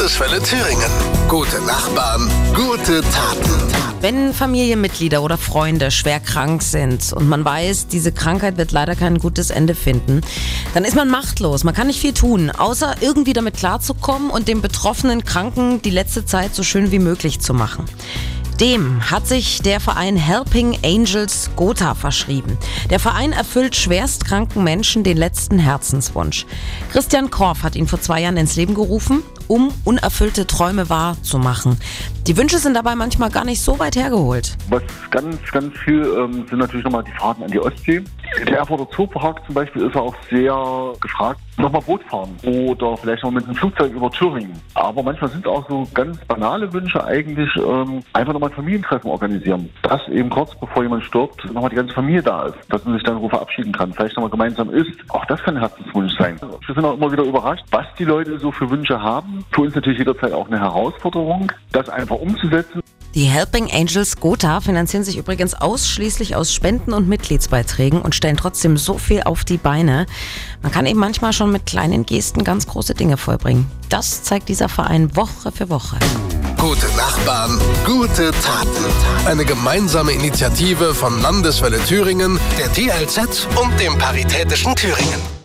Landeswelle Thüringen. Gute Nachbarn, gute Taten. Wenn Familienmitglieder oder Freunde schwer krank sind und man weiß, diese Krankheit wird leider kein gutes Ende finden, dann ist man machtlos. Man kann nicht viel tun, außer irgendwie damit klarzukommen und dem betroffenen Kranken die letzte Zeit so schön wie möglich zu machen. Dem hat sich der Verein Helping Angels Gotha verschrieben. Der Verein erfüllt schwerstkranken Menschen den letzten Herzenswunsch. Christian Korff hat ihn vor zwei Jahren ins Leben gerufen, um unerfüllte Träume wahrzumachen. Die Wünsche sind dabei manchmal gar nicht so weit hergeholt. Was ganz, ganz viel ähm, sind natürlich nochmal die Fahrten an die Ostsee. Der Erfurter Zoopark zum Beispiel ist auch sehr gefragt. Nochmal Boot fahren oder vielleicht noch mit einem Flugzeug über Thüringen. Aber manchmal sind auch so ganz banale Wünsche eigentlich ähm, einfach nochmal ein Familientreffen organisieren. Dass eben kurz bevor jemand stirbt, nochmal die ganze Familie da ist. Dass man sich dann verabschieden kann, vielleicht nochmal gemeinsam isst. Auch das kann ein Herzenswunsch sein. Wir sind auch immer wieder überrascht, was die Leute so für Wünsche haben. Für uns natürlich jederzeit auch eine Herausforderung, das einfach umzusetzen. Die Helping Angels Gotha finanzieren sich übrigens ausschließlich aus Spenden und Mitgliedsbeiträgen und stellen trotzdem so viel auf die Beine. Man kann eben manchmal schon mit kleinen Gesten ganz große Dinge vollbringen. Das zeigt dieser Verein Woche für Woche. Gute Nachbarn, gute Taten. Eine gemeinsame Initiative von Landeswelle Thüringen, der TLZ und dem Paritätischen Thüringen.